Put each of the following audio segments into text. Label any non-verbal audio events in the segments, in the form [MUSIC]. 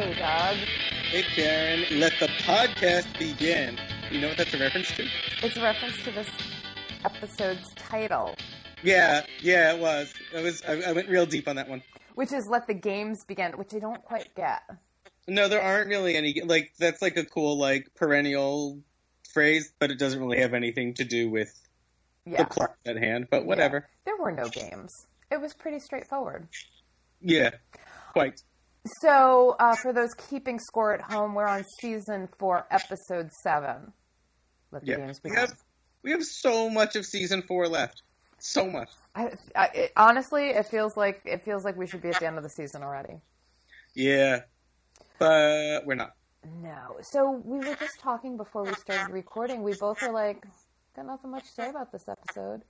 Hey, Doug. Hey, Karen. Let the podcast begin. You know what that's a reference to? It's a reference to this episode's title, Yeah, yeah, it was. It was. I, I went real deep on that one. which is "Let the Games Begin," which I don't quite get. No, there aren't really any. Like that's like a cool like perennial phrase, but it doesn't really have anything to do with Yeah, the plot at hand. But whatever. there were no games. It was pretty straightforward. Yeah, quite. So, uh, for those keeping score at home, we're on season four, episode seven. Let the Yeah, games we have we have so much of season four left. So much. I, I, it, honestly, it feels like it feels like we should be at the end of the season already. Yeah, but we're not. No. So we were just talking before we started recording. We both were like, got nothing much to say about this episode.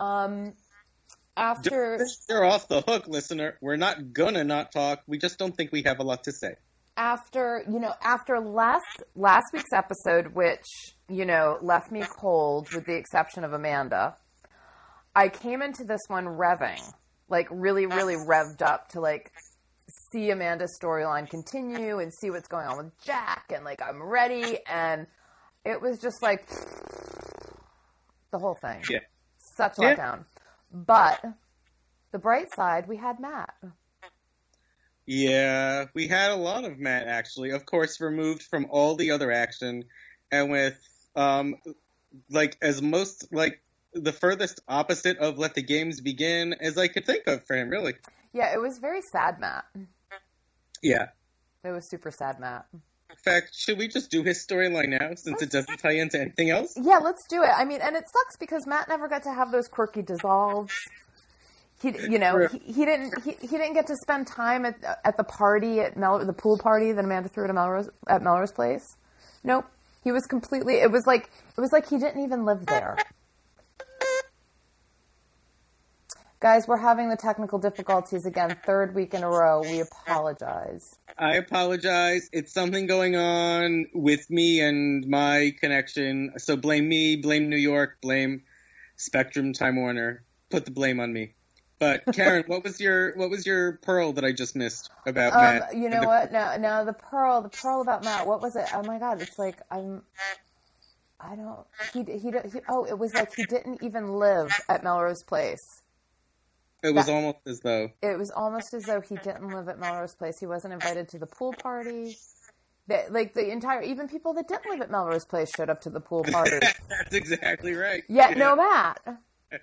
Um, after You're off the hook, listener. We're not gonna not talk. We just don't think we have a lot to say. after you know after last last week's episode, which you know left me cold, with the exception of Amanda, I came into this one revving, like really really revved up to like see Amanda's storyline continue and see what's going on with Jack, and like I'm ready, and it was just like the whole thing. Yeah. Such a Yeah. letdown. But the bright side, we had Matt. Yeah, we had a lot of Matt actually. Of course, removed from all the other action, and with um, like as most like the furthest opposite of "Let the Games Begin" as I could think of for him. Really. Yeah, it was very sad, Matt. Yeah. It was super sad, Matt. In fact, should we just do his storyline now since it doesn't tie into anything else? Yeah, let's do it. I mean, and it sucks because Matt never got to have those quirky dissolves. He, you know, he, he didn't. He, he didn't get to spend time at at the party at Mel, the pool party that Amanda threw at Melrose at Melrose Place. Nope, he was completely. It was like it was like he didn't even live there. Guys, we're having the technical difficulties again, third week in a row. We apologize. I apologize. It's something going on with me and my connection. So blame me, blame New York, blame Spectrum Time Warner. Put the blame on me. But [LAUGHS] Karen, what was your what was your pearl that I just missed about Um, Matt? you know the- what? Now, now the pearl, the pearl about Matt. What was it? Oh my God! It's like I'm. I don't. He he. he oh, it was like he didn't even live at Melrose Place. It was that- almost as though. It was almost as though he didn't live at Melrose Place. He wasn't invited to the pool party. That like the entire even people that didn't live at Melrose Place showed up to the pool [LAUGHS] party. That's exactly right. Yet no Matt. [LAUGHS]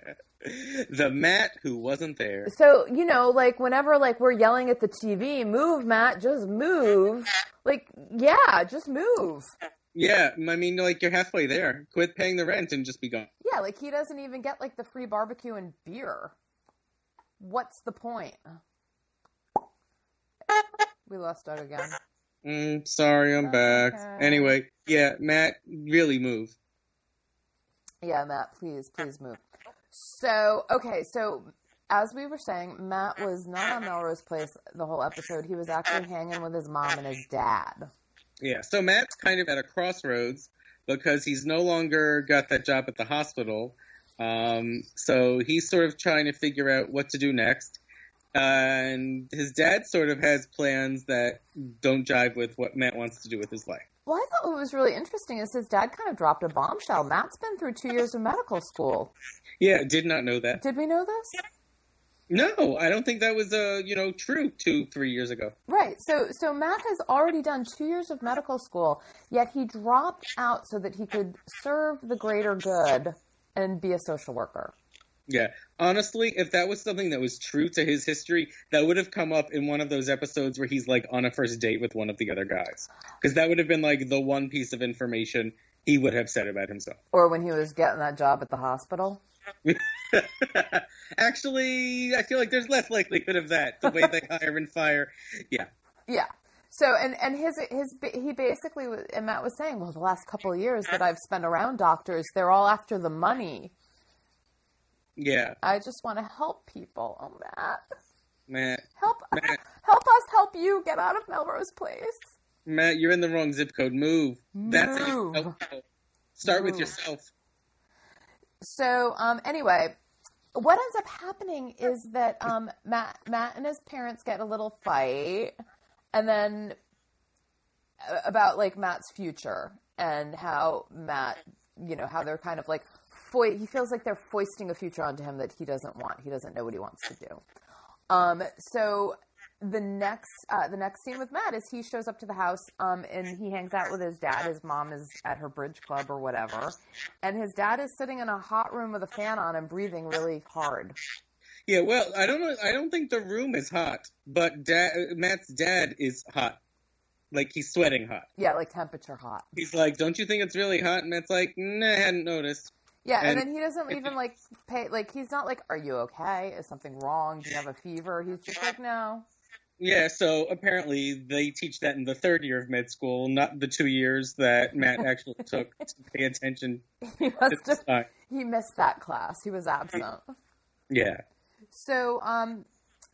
the Matt who wasn't there. So, you know, like whenever like we're yelling at the TV, move, Matt, just move. Like, yeah, just move. Yeah, I mean, like you're halfway there. Quit paying the rent and just be gone. Yeah, like he doesn't even get like the free barbecue and beer. What's the point? We lost Doug again. Mm, sorry, I'm That's back. okay. Anyway, yeah, Matt, really move. Yeah, Matt, please, please move. So, okay, so as we were saying, Matt was not on Melrose Place the whole episode. He was actually hanging with his mom and his dad. Yeah, so Matt's kind of at a crossroads because he's no longer got that job at the hospital. Um, so he's sort of trying to figure out what to do next. and his dad sort of has plans that don't jive with what Matt wants to do with his life. Well, I thought what was really interesting is his dad kind of dropped a bombshell. Matt's been through two years of medical school. Yeah, did not know that. Did we know this? No, I don't think that was uh, you know, true two, three years ago. Right. So so Matt has already done two years of medical school, yet he dropped out so that he could serve the greater good and be a social worker. Yeah. Honestly, if that was something that was true to his history, that would have come up in one of those episodes where he's like on a first date with one of the other guys. Because that would have been like the one piece of information he would have said about himself. Or when he was getting that job at the hospital. [LAUGHS] Actually, I feel like there's less likelihood of that. The way they [LAUGHS] hire and fire. Yeah. Yeah. So and and his his he basically and Matt was saying, well, the last couple of years that I've spent around doctors, they're all after the money. Yeah. I just want to help people. Oh, Matt, Matt. help Matt. help us help you get out of Melrose Place. Matt, you're in the wrong zip code. Move. That's how you Move. Start with yourself. So um, anyway, what ends up happening is that um, Matt Matt and his parents get a little fight, and then uh, about like Matt's future and how Matt, you know, how they're kind of like fo- he feels like they're foisting a future onto him that he doesn't want. He doesn't know what he wants to do. Um, so the next uh, the next scene with Matt is he shows up to the house um, and he hangs out with his dad. His mom is at her bridge club or whatever, and his dad is sitting in a hot room with a fan on and breathing really hard. Yeah, well, I don't know. I don't think the room is hot, but dad, Matt's dad is hot. Like he's sweating hot. Yeah, like temperature hot. He's like, "Don't you think it's really hot?" And Matt's like, "Nah, I hadn't noticed." Yeah, and, And- then he doesn't even like pay. Like he's not like, "Are you okay? Is something wrong? Do you have a fever?" He's just like, "No." Yeah, so apparently they teach that in the third year of med school, not the two years that Matt [LAUGHS] actually took to pay attention He must have. He missed that class. He was absent. Yeah. So, um,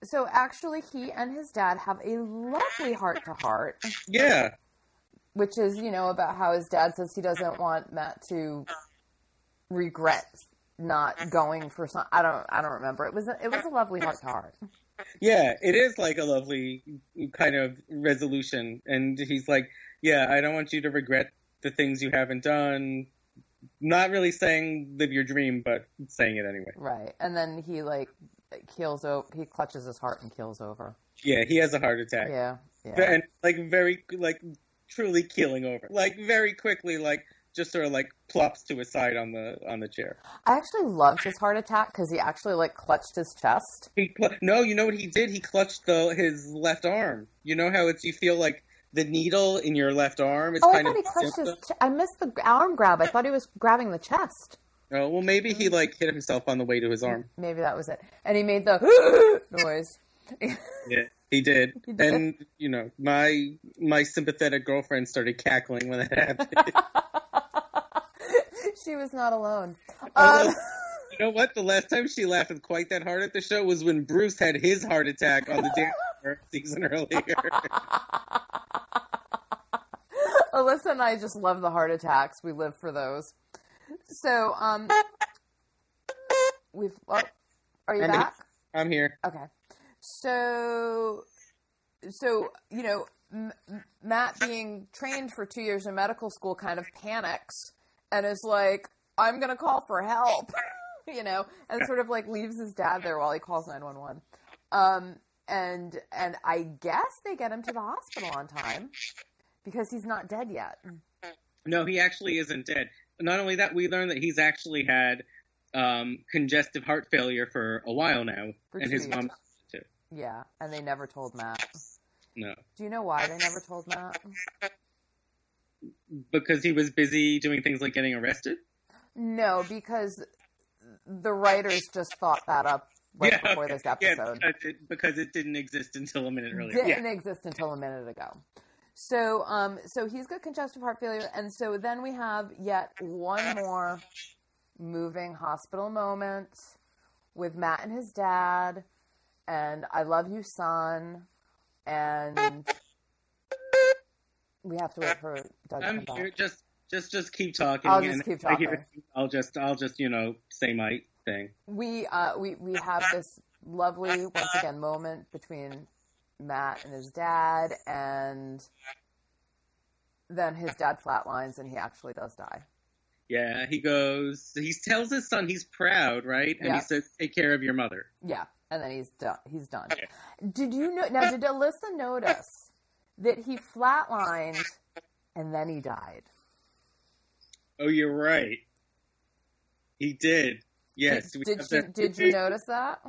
so actually, he and his dad have a lovely heart to heart, Yeah. which is you know about how his dad says he doesn't want Matt to regret not going for some. I don't. I don't remember. It was. A, it was a lovely heart to heart. Yeah, it is like a lovely kind of resolution. And he's like, Yeah, I don't want you to regret the things you haven't done. Not really saying live your dream, but saying it anyway. Right. And then he like keels over. He clutches his heart and keels over. Yeah, he has a heart attack. Yeah. Yeah. And like very like truly keeling over. Like very quickly, like just sort of like plops to his side on the on the chair. I actually loved his heart attack because he actually like clutched his chest. He cl- no, you know what he did? He clutched the his left arm. You know how it's you feel like the needle in your left arm. It's Oh, I kind thought of he clutched his. Ch- I missed the arm grab. I thought he was grabbing the chest. Oh well, maybe he like hit himself on the way to his arm. Maybe that was it. And he made the [GASPS] noise. [LAUGHS] Yeah, he did. He did. And you know, my my sympathetic girlfriend started cackling when that happened. [LAUGHS] she was not alone. Oh, Um, you know what? The last time she laughed quite that hard at the show was when Bruce had his heart attack on the dance [LAUGHS] floor season earlier. Alyssa and I just love the heart attacks. We live for those. So, um, we've. Oh, are you I'm back? I'm here. Okay. So, so you know, M- M- Matt being trained for two years in medical school kind of panics and is like, "I'm gonna call for help," [LAUGHS] you know, and sort of like leaves his dad there while he calls nine one one. Um, and and I guess they get him to the hospital on time because he's not dead yet. No, he actually isn't dead. Not only that, we learned that he's actually had um, congestive heart failure for a while now, For and his mom too. Yeah, and they never told Matt. No, Do you know why they never told Matt? because he was busy doing things like getting arrested. No, because the writers just thought that up right yeah, before okay. this Yeah, episode. because it, because it didn't exist until a minute earlier. Didn't Yeah. exist until a minute ago. So, um, so he's got congestive heart failure, and so then we have yet one more moving hospital moment with Matt and his dad, and I love you, son, and we have to wait for Doug I'm here. Just, just, just keep talking. I'll just keep talking. it, I'll just, I'll just, you know, say my thing. we uh, we we have this lovely once again moment between Matt and his dad, and then his dad flatlines, and he actually does die. Yeah, he goes. He tells his son he's proud, right? And Yeah. he says, "Take care of your mother." Yeah, and then he's done. He's done. Did you know? Now, did Alyssa notice that he flatlined and then he died? Oh, you're right. He did. Yes. we Did you Did you notice that?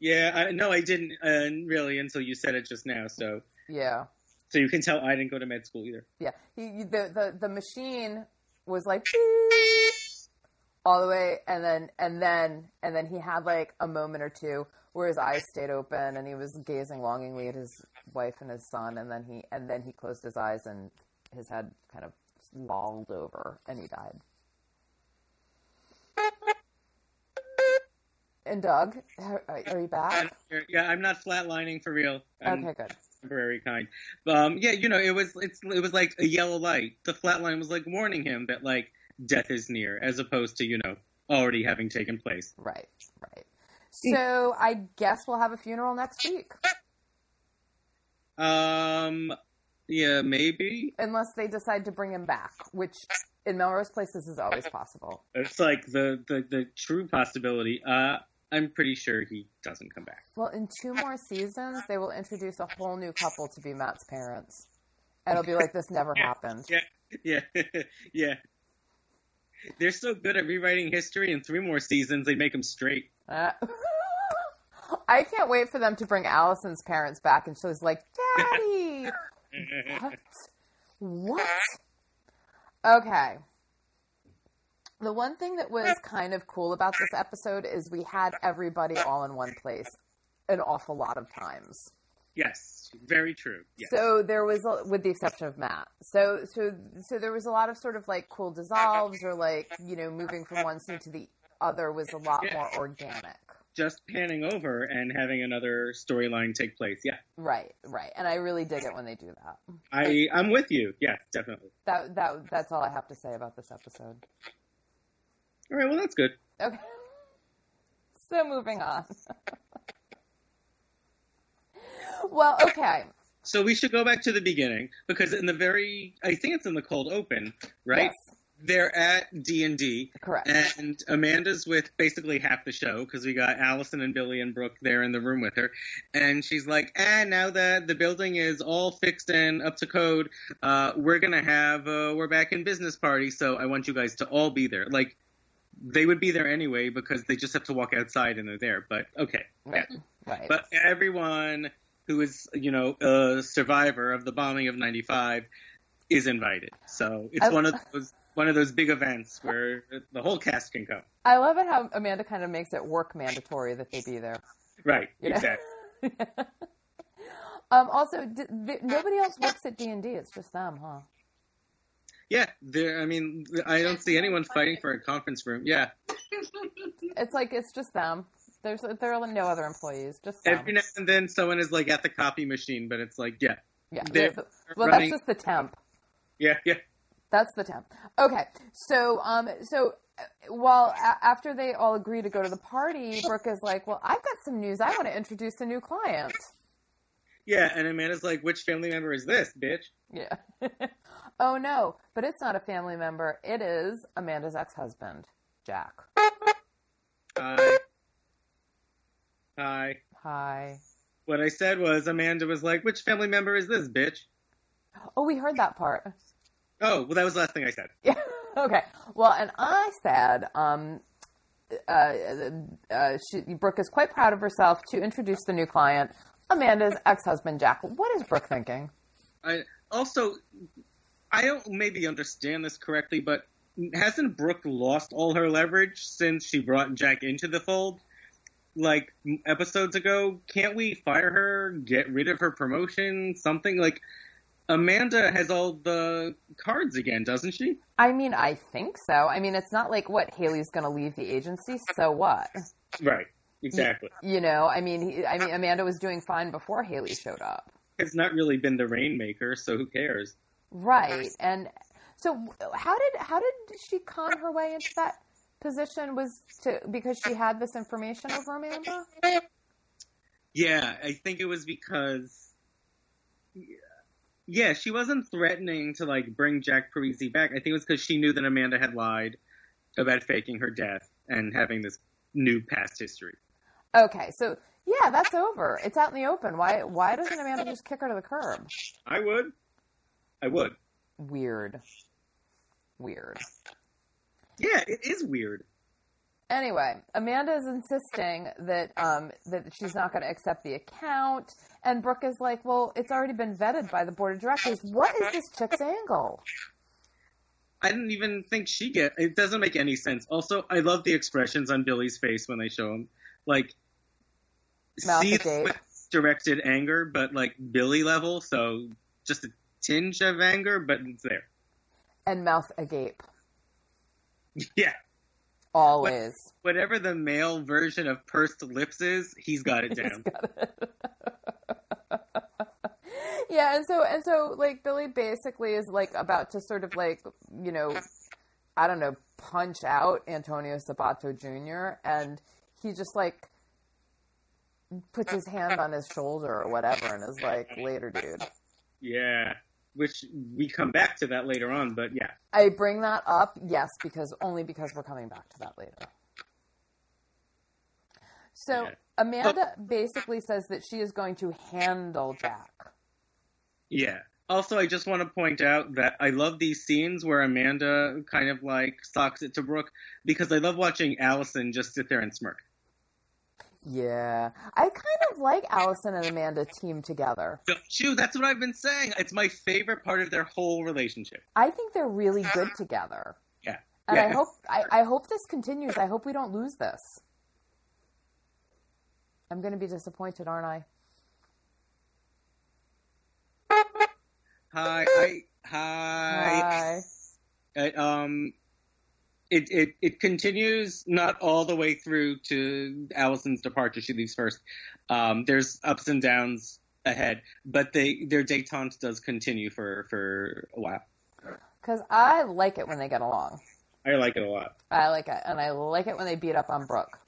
Yeah. I, no, I didn't uh, really until you said it just now. So, Yeah. so you can tell I didn't go to med school either. Yeah, he the the the machine was like [LAUGHS] all the way, and then and then and then he had like a moment or two where his eyes stayed open and he was gazing longingly at his wife and his son, and then he and then he closed his eyes and his head kind of lolled over and he died. And Doug, are, are you back? Yeah, I'm not flatlining for real. I'm Okay, good. temporary kind. Um, yeah, you know, it was it's it was like a yellow light. The flatline was like warning him that like death is near, as opposed to you know already having taken place. Right, right. So I guess we'll have a funeral next week. Um, Um, yeah, maybe. Unless they decide to bring him back, which in Melrose Place this is always possible. It's like the the, the true possibility. Uh, I'm pretty sure he doesn't come back. Well, in two more seasons, they will introduce a whole new couple to be Matt's parents. And it'll be like this never [LAUGHS] happened. Yeah, yeah, [LAUGHS] yeah. They're so good at rewriting history. In three more seasons, they make them straight. Uh, [LAUGHS] I can't wait for them to bring Allison's parents back, and she's like, "Daddy, what? What?" Okay. The one thing that was kind of cool about this episode is we had everybody all in one place an awful lot of times. Yes, very true. Yes. So there was, with the exception of Matt. So so so there was a lot of sort of like cool dissolves or like you know moving from one scene to the other was a lot more organic. Just panning over and having another storyline take place. Yeah. Right, right, and I really dig it when they do that. I I'm with you. Yeah, definitely. That that that's all I have to say about this episode. All right. Well, that's good. Okay. [LAUGHS] So moving on. [LAUGHS] well, okay. So we should go back to the beginning because in the very, I think it's in the cold open, right? Yes. They're at D and D, Correct. and Amanda's with basically half the show because we got Allison and Billy and Brooke there in the room with her, and she's like, "And now that the building is all fixed and up to code, uh, we're gonna have uh, we're back in business party. So I want you guys to all be there. Like they would be there anyway because they just have to walk outside and they're there. But okay, Right. yeah. Right. But everyone who is, you know, a survivor of the bombing of '95 is invited. So it's I- one of those one of those big events where the whole cast can come. I love it how Amanda kind of makes it work mandatory that they be there. Right. You? Exactly. [LAUGHS] Um, also, nobody else works at D and D. It's just them, huh? Yeah. There. I mean, I don't see anyone fighting for a conference room. Yeah. [LAUGHS] It's like it's just them. There's there are no other employees. Just them. Every now and then, someone is like at the copy machine, but it's like, yeah, yeah. they're the- well, that's just the temp. yeah, yeah. That's the temp. Okay, so um, so uh, while a- after they all agree to go to the party, Brooke is like, "Well, I've got some news. I want to introduce a new client." Yeah, and Amanda's like, which family member is this, bitch? Yeah. [LAUGHS] oh no, but it's not a family member. It is Amanda's ex-husband, Jack. Hi. Hi. Hi. What I said was Amanda was like, which family member is this, bitch? Oh, we heard that part. Oh, well, that was the last thing I said. Yeah. [LAUGHS] okay. Well, and I said, um, uh, uh, she, Brooke is quite proud of herself to introduce the new client, Amanda's ex-husband, Jack. What is Brooke thinking? I also, I don't maybe understand this correctly, but hasn't Brooke lost all her leverage since she brought Jack into the fold? Like episodes ago, can't we fire her, get rid of her promotion, something like? Amanda has all the cards again, doesn't she? I mean, I think so. I mean, it's not like what Haley's going to leave the agency. So what? Right. Exactly. You know, I mean, he, I mean, Amanda was doing fine before Haley showed up. It's not really been the rainmaker, so who cares? Right. And so how did how did she con her way into that position was to because she had this information over Amanda? Yeah, I think it was because. Yeah, she wasn't threatening to like bring Jack Parisi back. I think it was because she knew that Amanda had lied about faking her death and having this new past history. Okay. So yeah, that's over. It's out in the open. Why why doesn't Amanda just kick her to the curb? I would. I would. Weird. Weird. Yeah, it is weird. Anyway, Amanda is insisting that um, that she's not going to accept the account, and Brooke is like, "Well, it's already been vetted by the board of directors. What is this chick's angle?" I didn't even think she get. It doesn't make any sense. Also, I love the expressions on Billy's face when they show him, like Mouth see directed anger, but like Billy level. So just a tinge of anger, but it's there. And mouth agape, [LAUGHS] Yeah, always. whatever the male version of pursed lips is, he's got it [LAUGHS] down. [LAUGHS] yeah, and so and so like Billy basically is like about to sort of like you know, I don't know, punch out Antonio Sabato Jr. and he just like puts his hand on his shoulder or whatever and is like, "Later, dude." Yeah, which we come back to that later on, but yeah. I bring that up, yes, because only because we're coming back to that later. So Yeah. Amanda basically says that she is going to handle Jack. Yeah. Also, I just want to point out that I love these scenes where Amanda kind of like socks it to Brooke because I love watching Allison just sit there and smirk. Yeah, I kind of like Allison and Amanda team together. You? That's what I've been saying. It's my favorite part of their whole relationship. I think they're really good together. Yeah. And yeah. I hope I, I hope this continues. I hope we don't lose this. I'm going to be disappointed, aren't I? Hi, I, hi. Hi. Uh, um, it, it it continues not all the way through to Allison's departure. She leaves first. Um, there's ups and downs ahead, but they their détente does continue for for a while. Because I like it when they get along. I like it a lot. I like it, and I like it when they beat up on Brooke.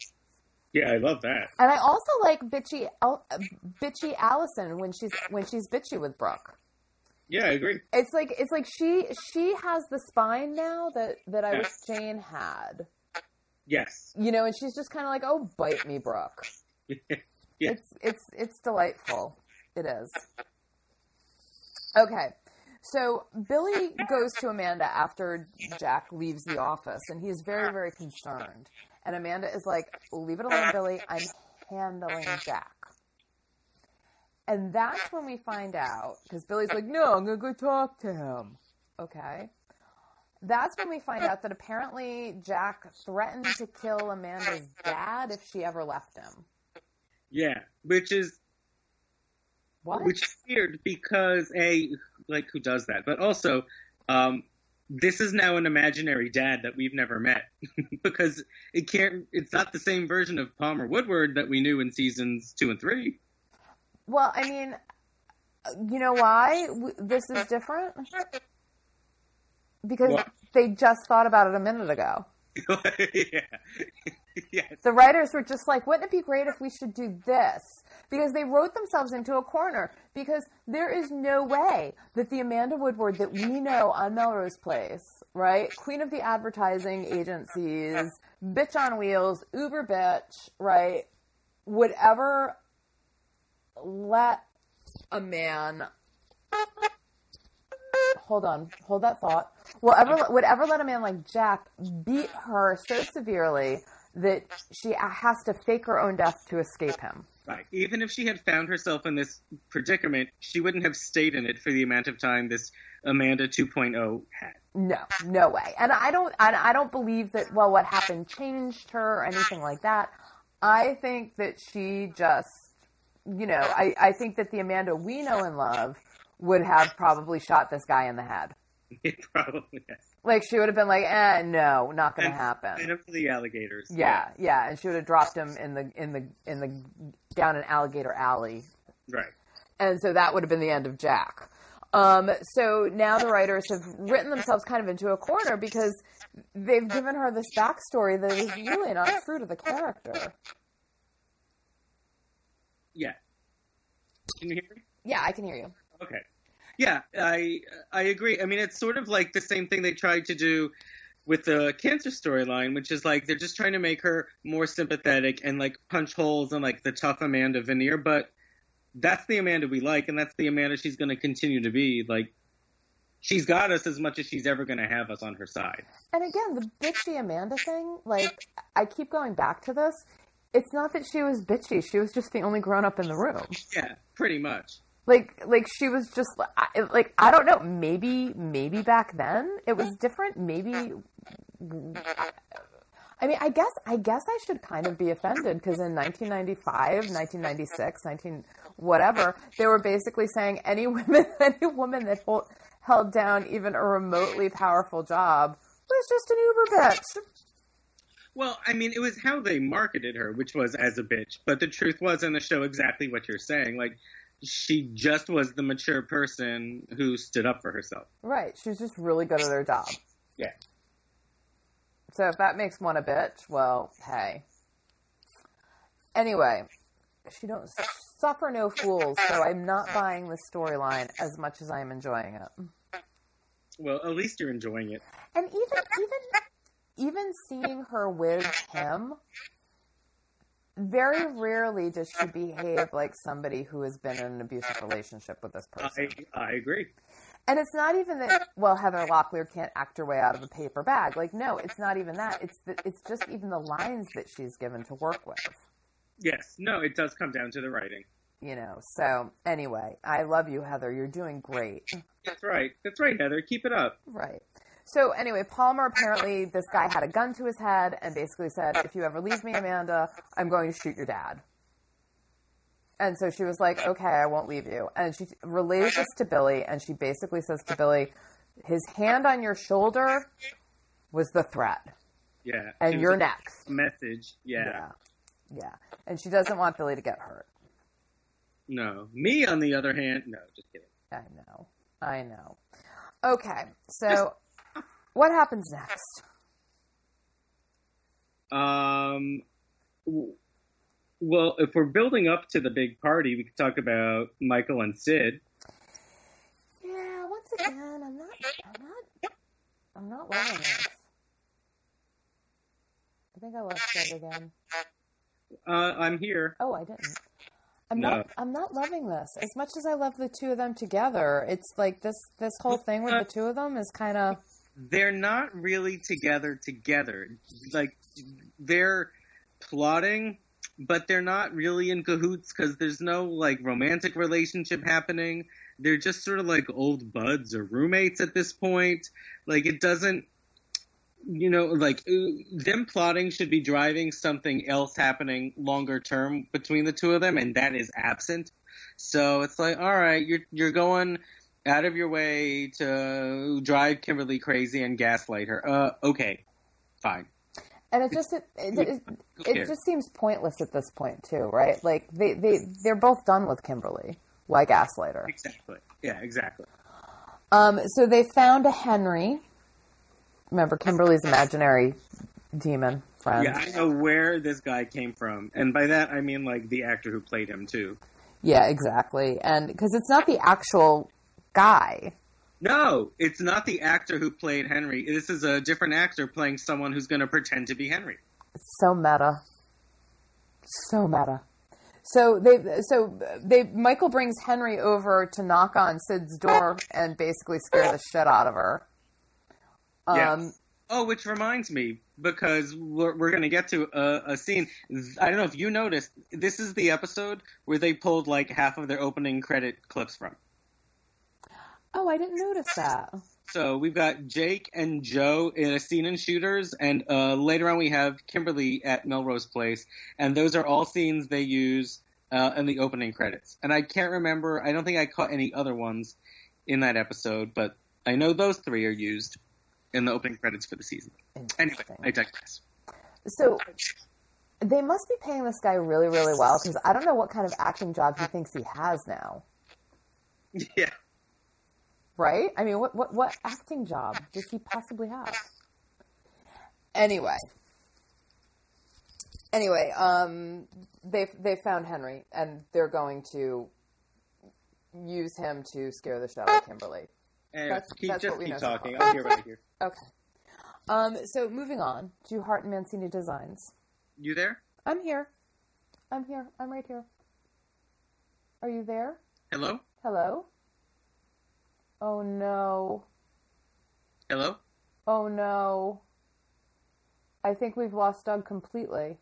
Yeah, I love that. And I also like bitchy, bitchy Allison when she's when she's bitchy with Brooke. Yeah, I agree. It's like it's like she she has the spine now that that I wish Jane had. Yes. You know, and she's just kind of like, "Oh, bite me, Brooke." [LAUGHS] Yeah. It's it's it's delightful. It is. Okay. So Billy goes to Amanda after Jack leaves the office and he's very very concerned. And Amanda is like, "Leave it alone, Billy. I'm handling Jack." And that's when we find out because Billy's like, "No, I'm going to go talk to him." Okay. That's when we find out that apparently Jack threatened to kill Amanda's dad if she ever left him. Yeah, which is What? which is weird because a like who does that, but also um, this is now an imaginary dad that we've never met [LAUGHS] because it can't. It's not the same version of Palmer Woodward that we knew in seasons two and three. Well, I mean, you know why this is different? Because What? they just thought about it a minute ago. [LAUGHS] yeah, yes, The writers were just like, wouldn't it be great if we should do this? Because they wrote themselves into a corner. Because there is no way that the Amanda Woodward that we know on Melrose Place, right? Queen of the advertising agencies, bitch on wheels, uber bitch, right? Would ever let a man hold on, hold that thought. Will ever would ever let a man like Jack beat her so severely that she has to fake her own death to escape him? right. Even if she had found herself in this predicament, she wouldn't have stayed in it for the amount of time this Amanda 2.0 had. No, no way. And I don't, I, I don't believe that. Well, what happened changed her or anything like that. I think that she just, you know, I, I think that the Amanda we know and love would have probably shot this guy in the head. [LAUGHS] It probably has. Like she would have been like, eh, no, not going to And- happen. And up to the alligators. Yeah, yeah, and she would have dropped him in the in the in the down an alligator alley, Right. and so that would have been the end of Jack. Um, so now the writers have written themselves kind of into a corner because they've given her this backstory that is really not true to the character. Yeah. Can you hear me? Yeah, I can hear you. Okay. Yeah, I I agree. I mean, it's sort of like the same thing they tried to do with the cancer storyline, which is like they're just trying to make her more sympathetic and like punch holes in like the tough Amanda veneer, but that's the Amanda we like, and that's the Amanda she's going to continue to be. Like, she's got us as much as she's ever going to have us on her side. And again, the bitchy Amanda thing, like I keep going back to this. It's not that she was bitchy; she was just the only grown up in the room. [LAUGHS] Yeah, pretty much. like like she was just like I don't know maybe maybe back then it was different maybe I mean I guess I guess I should kind of be offended because in 1995 1996 19 whatever they were basically saying any woman [LAUGHS] any woman that hold, held down even a remotely powerful job was just an uber bitch Well, I mean, it was how they marketed her, which was as a bitch. But the truth was in the show exactly what you're saying. Like, she just was the mature person who stood up for herself. right she was just really good at her job Yeah. So if that makes one a bitch, well, hey. Anyway, she don't suffer no fools. So I'm not buying this storyline as much as I'm enjoying it. Well, at least you're enjoying it. And even even even seeing her with him, very rarely does she behave like somebody who has been in an abusive relationship with this person. I I agree. And it's not even that. Well, Heather Locklear can't act her way out of a paper bag. Like, no, it's not even that. It's the, it's just even the lines that she's given to work with. Yes, no, it does come down to the writing. You know. So anyway, I love you, Heather. You're doing great. That's right. That's right, Heather. Keep it up. Right. So anyway, Palmer apparently this guy had a gun to his head and basically said, "If you ever leave me, Amanda, I'm going to shoot your dad." And so she was like, "Okay, I won't leave you." And she relays this to Billy, and she basically says to Billy, "His hand on your shoulder was the threat, Yeah. and you're next." Message. Yeah. yeah, yeah. And she doesn't want Billy to get hurt. No. Me, on the other hand, no, just kidding. I know, I know. Okay, so what happens next? Um, well, if we're building up to the big party, we could talk about Michael and Sid. Yeah, once again, I'm not, I'm not, I'm not loving this. I think I lost Greg again. Uh, I'm here. Oh, I didn't. I'm No. not. I'm not loving this as much as I love the two of them together. It's like this. This whole thing with the two of them is kind of. They're not really together together. Like they're plotting, but they're not really in cahoots because there's no like romantic relationship happening. They're just sort of like old buds or roommates at this point. Like it doesn't you know, like uh, them plotting should be driving something else happening longer term between the two of them, and that is absent. So it's like, all right, you're you're going out of your way to drive Kimberly crazy and gaslight her. Uh, okay, fine. And it just it, it, it, it just seems pointless at this point too, right? Like they they they're both done with Kimberly. Why gaslight her? Exactly. Yeah, exactly. Um, so they found a Henry. Remember Kimberly's imaginary demon friend. Yeah, I know where this guy came from, and by that I mean like the actor who played him too. Yeah, exactly. And because it's not the actual guy. No, it's not the actor who played Henry. This is a different actor playing someone who's going to pretend to be Henry. So meta. So meta. So they so they Michael brings Henry over to knock on Sid's door and basically scare the shit out of her. Um Yeah. Oh, which reminds me, because we're, we're going to get to a, a scene. I don't know if you noticed, this is the episode where they pulled like half of their opening credit clips from. Oh, I didn't notice that. So we've got Jake and Joe in a scene in Shooters, and uh, later on we have Kimberly at Melrose Place, and those are all scenes they use uh, in the opening credits. And I can't remember, I don't think I caught any other ones in that episode, but I know those three are used in the opening credits for the season. Anyway, I digress. So they must be paying this guy really, really well because I don't know what kind of acting job he thinks he has now. [LAUGHS] Yeah. Right? I mean, what what what acting job does he possibly have? Anyway. Anyway, um they they found Henry and they're going to use him to scare the shit out of Kimberly. And That's- keep, that's just what we keep so talking. far. I'll hear what I hear. Okay. Um so moving on to Hart and Mancini Designs. You there? I'm here. I'm here. I'm right here. Are you there? Hello? Hello? Oh no. Hello? Oh no. I think we've lost Doug completely.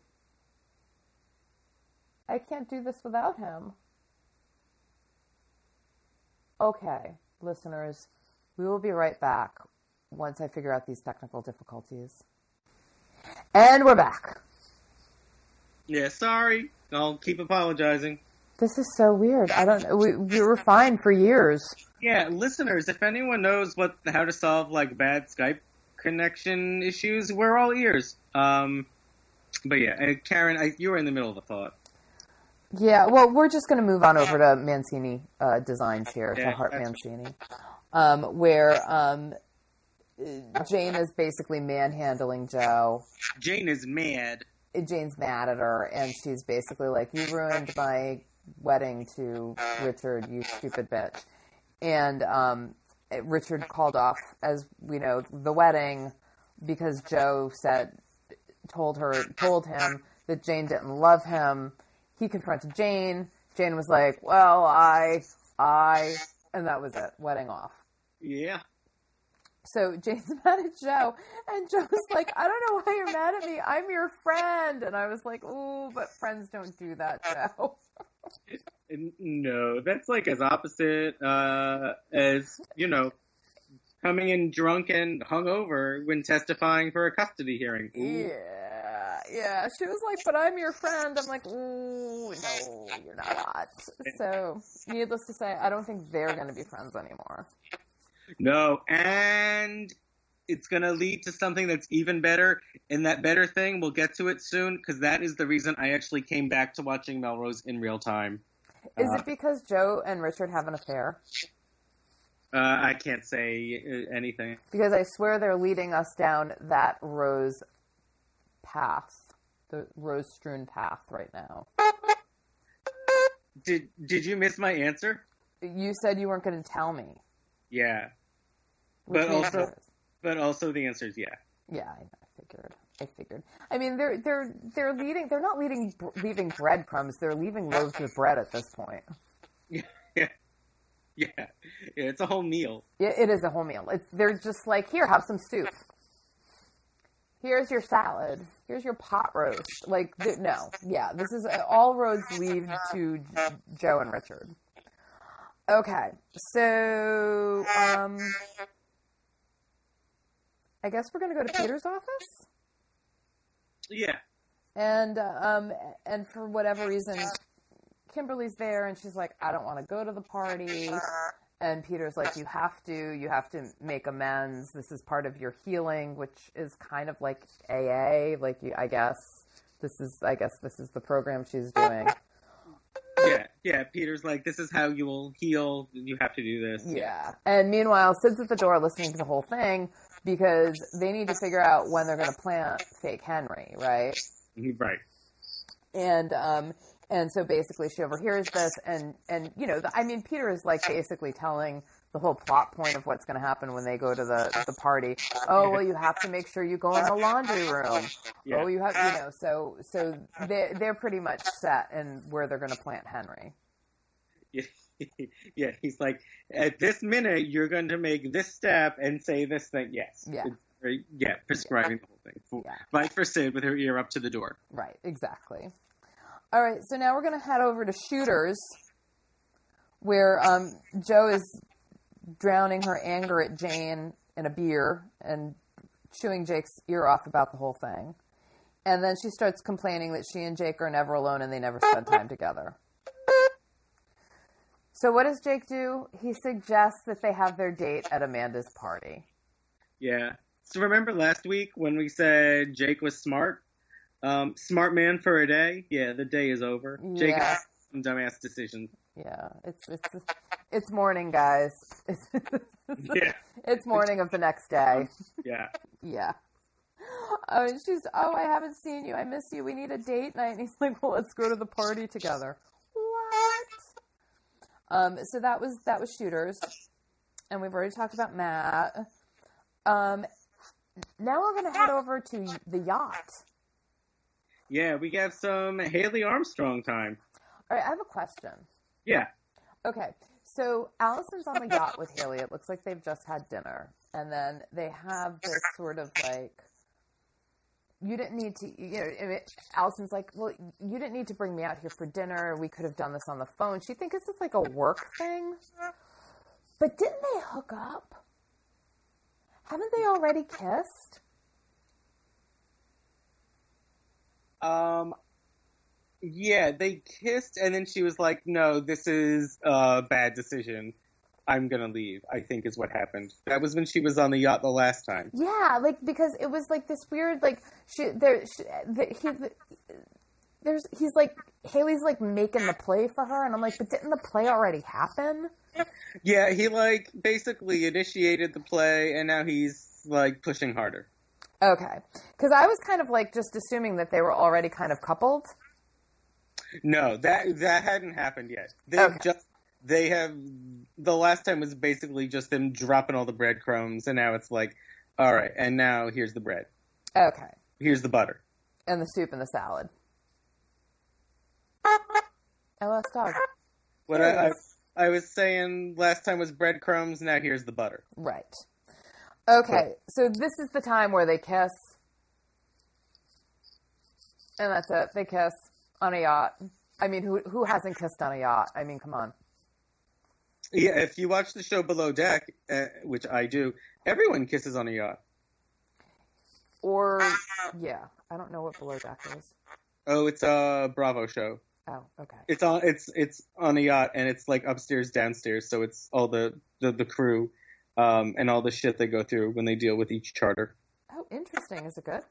I can't do this without him. Okay, listeners, we will be right back once I figure out these technical difficulties. And we're back. Yeah, sorry. I'll keep apologizing. This is so weird. I don't know. We, we were fine for years. Yeah, listeners, if anyone knows what how to solve like bad Skype connection issues, we're all ears. Um, but yeah, uh, Karen, I, you were in the middle of a thought. Yeah, well, we're just going to move on over to Mancini uh, Designs here, to Yeah, Hart that's- Mancini, um, where um, Jane is basically manhandling Joe. Jane is mad. Jane's mad at her, and she's basically like, "You ruined my wedding to Richard, you stupid bitch. And um, Richard called off, as we know, the wedding because Joe said, told her, told him that Jane didn't love him. He confronted Jane. Jane was like, "Well, I, I," and that was it. Wedding off. Yeah. So Jane's [LAUGHS] mad at Joe, and Joe's [LAUGHS] like, "I don't know why you're mad at me. I'm your friend." And I was like, "Ooh, but friends don't do that, Joe." [LAUGHS] No, that's like as opposite uh, as you know, coming in drunk and hungover when testifying for a custody hearing. Ooh. Yeah, yeah. She was like, "But I'm your friend." I'm like, "Ooh, no, you're not." So, needless to say, I don't think they're going to be friends anymore. No, and it's going to lead to something that's even better. And that better thing, we'll get to it soon, because that is the reason I actually came back to watching Melrose in real time. Is Uh, it because Joe and Richard have an affair? Uh, I can't say uh, anything. Because I swear they're leading us down that rose path, the rose strewn path right now. Did Did you miss my answer? You said you weren't going to tell me. Yeah, Which But also-. But also the answer is yeah. yeah, I, figured. I figured. I mean, they're they're they're leading. They're not leading leaving breadcrumbs. They're leaving loaves of bread at this point. [LAUGHS] Yeah, yeah, yeah. It's a whole meal. Yeah, it is a whole meal. It's, they're just like, here, have some soup. Here's your salad. Here's your pot roast. Like, th- no, yeah, this is all roads lead to J- Joe and Richard. Okay, so um, I guess we're gonna go to Peter's office, Yeah, and uh, um, and for whatever reason, Kimberly's there, and she's like, I don't want to go to the party. And Peter's like, you have to, you have to make amends. This is part of your healing, which is kind of like AA. Like, you, I guess this is, I guess this is the program she's doing. yeah, yeah. Peter's like, this is how you will heal. You have to do this. Yeah. And meanwhile, Sid's at the door listening to the whole thing because they need to figure out when they're going to plant fake Henry, right? Right. and um and so basically she overhears this and and you know the, i mean peter is like basically telling the whole plot point of what's going to happen when they go to the the party oh well you have to make sure you go in the laundry room Yeah. oh you have you know so so they they're pretty much set in where they're going to plant henry Yeah. [LAUGHS] yeah, he's like, at this minute, you're going to make this step and say this thing. Yes. Yeah. Very- yeah, prescribing the whole thing. Yeah. For Sid with her ear up to the door. right exactly all right so now we're going to head over to shooters where um joe is drowning her anger at jane in a beer and chewing Jake's ear off about the whole thing. And then she starts complaining that she and Jake are never alone and they never spend time together. So what does Jake do? He suggests that they have their date at Amanda's party. Yeah. So remember last week when we said Jake was smart? Um, smart man for a day? Yeah, the day is over. Jake Yeah. has some dumbass decisions. Yeah, it's it's it's morning, guys. It's, [LAUGHS] Yeah. it's morning of the next day. Yeah. Yeah. Oh, and she's, oh, I haven't seen you. I miss you. We need a date night. And he's like, well, let's go to the party together. What? Um, so that was that was shooters, and we've already talked about Matt. Um, now we're gonna head over to the yacht. Yeah, we got some Haley Armstrong time. All right, I have a question. Yeah. Okay, so Allison's on the yacht with Haley. It looks like they've just had dinner, and then they have this sort of like. You didn't need to, you know. I mean, Allison's like, well, you didn't need to bring me out here for dinner. We could have done this on the phone. She thinks it's like a work thing. But didn't they hook up? Haven't they already kissed? Um, yeah, they kissed, and then she was like, "No, this is a bad decision. I'm gonna leave." I think is what happened. That was when she was on the yacht the last time. Yeah, like because it was like this weird like she there she, the, he the, there's he's like Haley's like making the play for her and I'm like but didn't the play already happen? Yeah, he like basically initiated the play, and now he's like pushing harder. Okay. Cuz I was kind of like just assuming that they were already kind of coupled. No, that that hadn't happened yet. They Okay. just they have the last time was basically just them dropping all the breadcrumbs, and now it's like, all right, and now here's the bread, Okay. here's the butter. And the soup and the salad. Oh, that's dog. What I, I. I was saying last time was breadcrumbs, now here's the butter. Right. Okay, so this is the time where they kiss. And that's it. They kiss on a yacht. I mean, who who hasn't kissed on a yacht? I mean, come on. Yeah, if you watch the show Below Deck, uh, which I do, everyone kisses on a yacht. Or yeah, I don't know what below deck is. Oh, it's a Bravo show. Oh, okay. It's on it's it's on a yacht and it's like upstairs downstairs, so it's all the the, the crew um, and all the shit they go through when they deal with each charter. Oh, interesting. Is it good?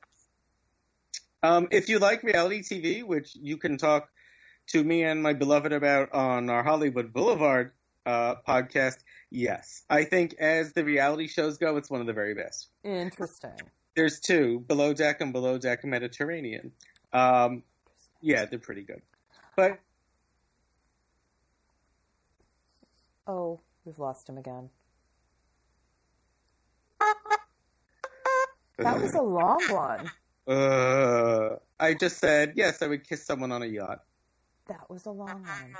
Um, if you like reality TV, which you can talk to me and my beloved about on our Hollywood Boulevard uh, podcast, yes, I think as the reality shows go, it's one of the very best. Interesting. There's two, Below Deck and Below Deck Mediterranean. Um, yeah, they're pretty good. But Oh, we've lost him again. That was a long one. Uh, I just said yes. I would kiss someone on a yacht. That was a long one.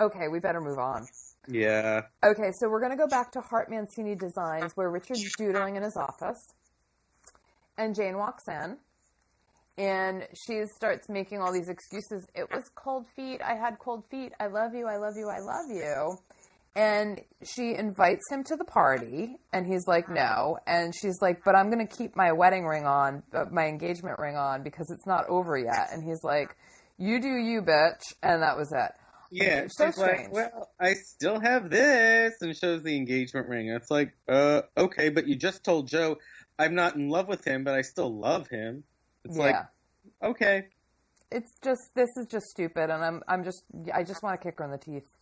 Okay, we better move on. Yeah. Okay, so we're going to go back to Hart Mancini Designs where Richard's doodling in his office. And Jane walks in and she starts making all these excuses. It was cold feet. I had cold feet. I love you. I love you. I love you. And she invites him to the party and he's like, no. And she's like, but I'm going to keep my wedding ring on, uh, my engagement ring on because it's not over yet. And he's like, you do you, bitch. And that was it. Yeah. So she's like, well, I still have this, and shows the engagement ring. And it's like, uh, okay, but you just told Joe I'm not in love with him, but I still love him. It's like, yeah. okay, it's just this is just stupid and i'm i'm just i just want to kick her in the teeth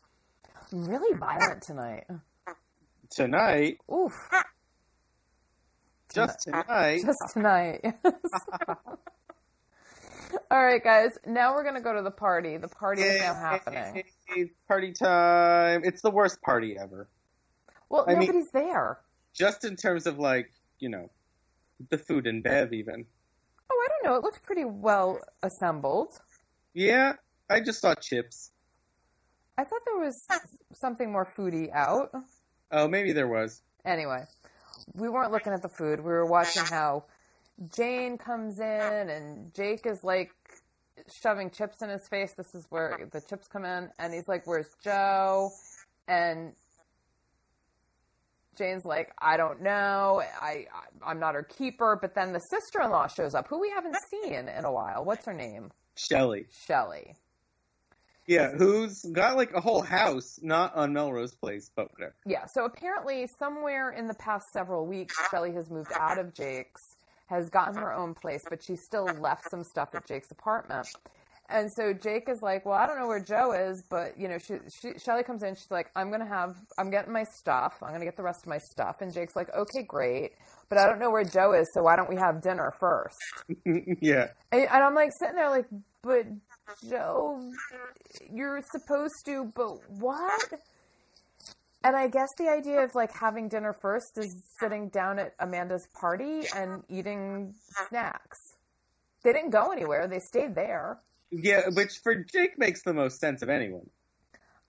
I'm really violent tonight tonight, oof just tonight. just tonight [LAUGHS] [LAUGHS] all right guys now we're gonna go to the party the party is now happening Party time! It's the worst party ever. well I mean- nobody's there Just in terms of like, you know, the food and bev, even. oh i don't know it looked pretty well assembled Yeah, I just saw chips. i thought there was something more foodie out Oh, maybe there was. Anyway, we weren't looking at the food. We were watching how Jane comes in and Jake is like shoving chips in his face. This is where the chips come in. And he's like, Where's Jo? And Jane's like, I don't know. I, I I'm not her keeper. But then the sister in law shows up, who we haven't seen in a while. What's her name? Shelly. Shelley. Yeah, who's got like a whole house, not on Melrose Place, but whatever. Yeah, so apparently, somewhere in the past several weeks, Shelly has moved out of Jake's, has gotten her own place, but she still left some stuff at Jake's apartment. And so Jake is like, "Well, I don't know where Jo is, but you know, she, she Shelly comes in. She's like, "I'm gonna have, I'm getting my stuff. I'm gonna get the rest of my stuff." And Jake's like, "Okay, great, but I don't know where Jo is, so why don't we have dinner first? [LAUGHS] yeah. And, and I'm like sitting there, like, "But Jo, you're supposed to, but what?" And I guess the idea of like having dinner first is sitting down at Amanda's party and eating snacks. They didn't go anywhere. They stayed there. Yeah, which for Jake makes the most sense of anyone.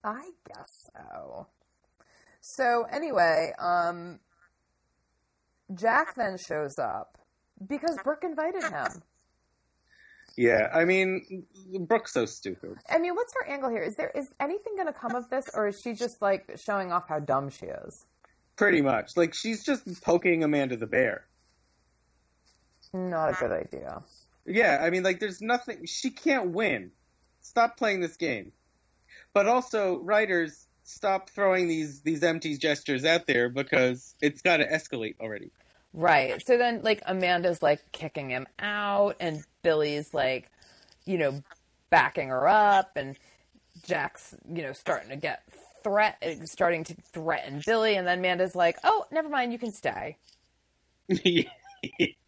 I guess so. So anyway, um, Jack then shows up because Brooke invited him. Yeah, I mean, Brooke's so stupid. I mean, what's her angle here? Is there is anything going to come of this, or is she just like showing off how dumb she is? Pretty much. Like, she's just poking Amanda the Bear. Not a good idea. Yeah, I mean, like, there's nothing. She can't win. Stop playing this game. But also, writers, stop throwing these these empty gestures out there because it's got to escalate already. Right. So then, like, Amanda's like kicking him out, and Billy's like, you know, backing her up, and Jack's, you know, starting to get threat, uh, starting to threaten Billy, and then Amanda's like, oh, never mind, you can stay. [LAUGHS] yeah.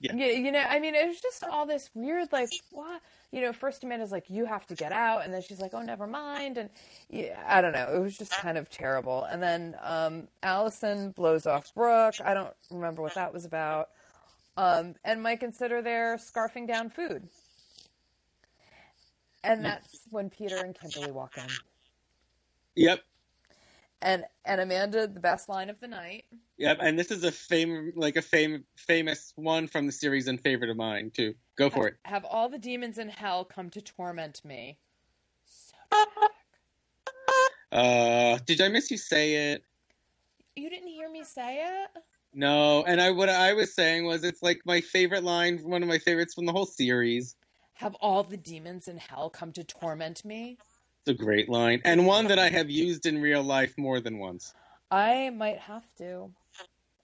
You, you know, I mean, it was just all this weird, like, what? You know, first Amanda's like, you have to get out. And then she's like, oh, never mind. And yeah, I don't know. It was just kind of terrible. And then um, Allison blows off Brooke. I don't remember what that was about. Um, and Mike and Sid are there scarfing down food. And that's when Peter and Kimberly walk in. Yep. And and Amanda, the best line of the night. Yep, and this is a fame like a fame famous one from the series and favorite of mine too. Go for it. Have all the demons in hell come to torment me. So. Uh, did I miss you say it? You didn't hear me say it? No, and I what I was saying was it's like my favorite line, one of my favorites from the whole series. Have all the demons in hell come to torment me? It's a great line, and one that I have used in real life more than once. I might have to.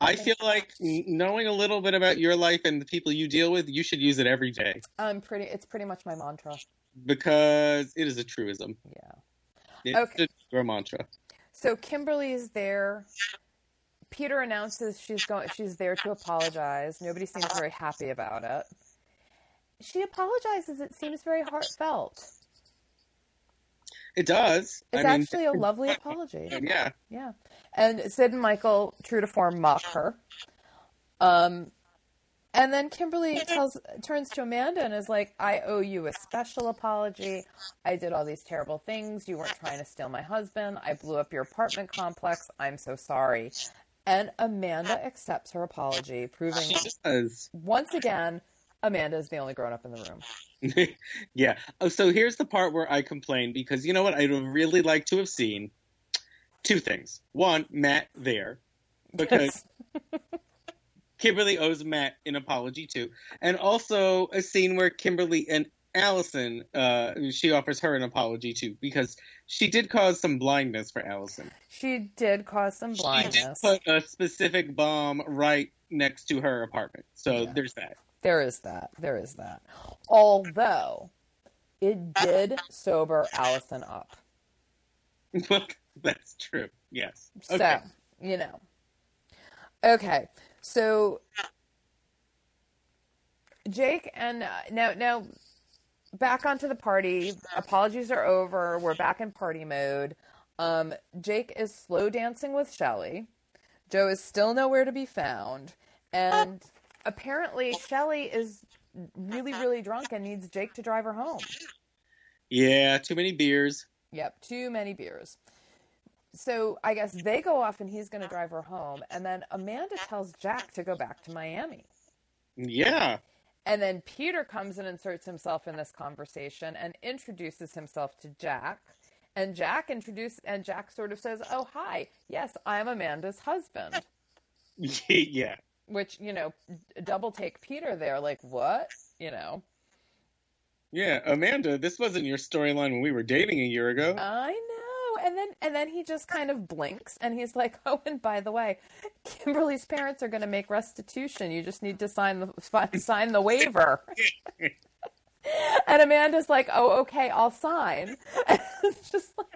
I feel like knowing a little bit about your life and the people you deal with, you should use it every day I'm pretty. It's pretty much my mantra. because it is a truism. Yeah. It's Okay. your mantra. So Kimberly's there. Peter announces she's going. She's there to apologize. Nobody seems very happy about it. She apologizes. It seems very heartfelt. It does. It's I mean, actually a [LAUGHS] lovely apology. yeah. Yeah. And Sid and Michael, true to form, mock her. Um, and then Kimberly [LAUGHS] tells turns to Amanda and is like, "I owe you a special apology. I did all these terrible things. You weren't trying to steal my husband. I blew up your apartment complex. I'm so sorry." And Amanda accepts her apology, proving once again Amanda is the only grown up in the room. [LAUGHS] yeah. Oh, so here's the part where I complain because you know what I'd really like to have seen? Two things. One, Matt there. Because [LAUGHS] Kimberly owes Matt an apology too. And also a scene where Kimberly and Allison, uh, she offers her an apology too because she did cause some blindness for Allison. she did cause some blindness. She did put a specific bomb right next to her apartment. So Yeah. there's that. There is that. There is that. Although it did sober Allison up. [LAUGHS] That's true. Yes. Okay. So, you know. Okay. So Jake and uh, now now back onto the party. Apologies are over. We're back in party mode. Um, Jake is slow dancing with Shelly. Jo is still nowhere to be found, and apparently Shelly is really really drunk and needs Jake to drive her home. Yeah, too many beers. Yep, too many beers. So I guess they go off and he's going to drive her home. And then Amanda tells Jack to go back to Miami. Yeah. And then Peter comes and inserts himself in this conversation and introduces himself to Jack. And Jack introduces, and Jack sort of says, Oh, hi. Yes, I'm Amanda's husband. [LAUGHS] yeah. Which, you know, double take Peter there. Like, what? You know, Yeah, Amanda, this wasn't your storyline when we were dating a year ago. I know. And then and then he just kind of blinks and he's like, [LAUGHS] "Oh, and by the way, Kimberly's parents are going to make restitution. You just need to sign the [LAUGHS] sign the waiver." [LAUGHS] and Amanda's like, "Oh, okay, I'll sign." And it's just like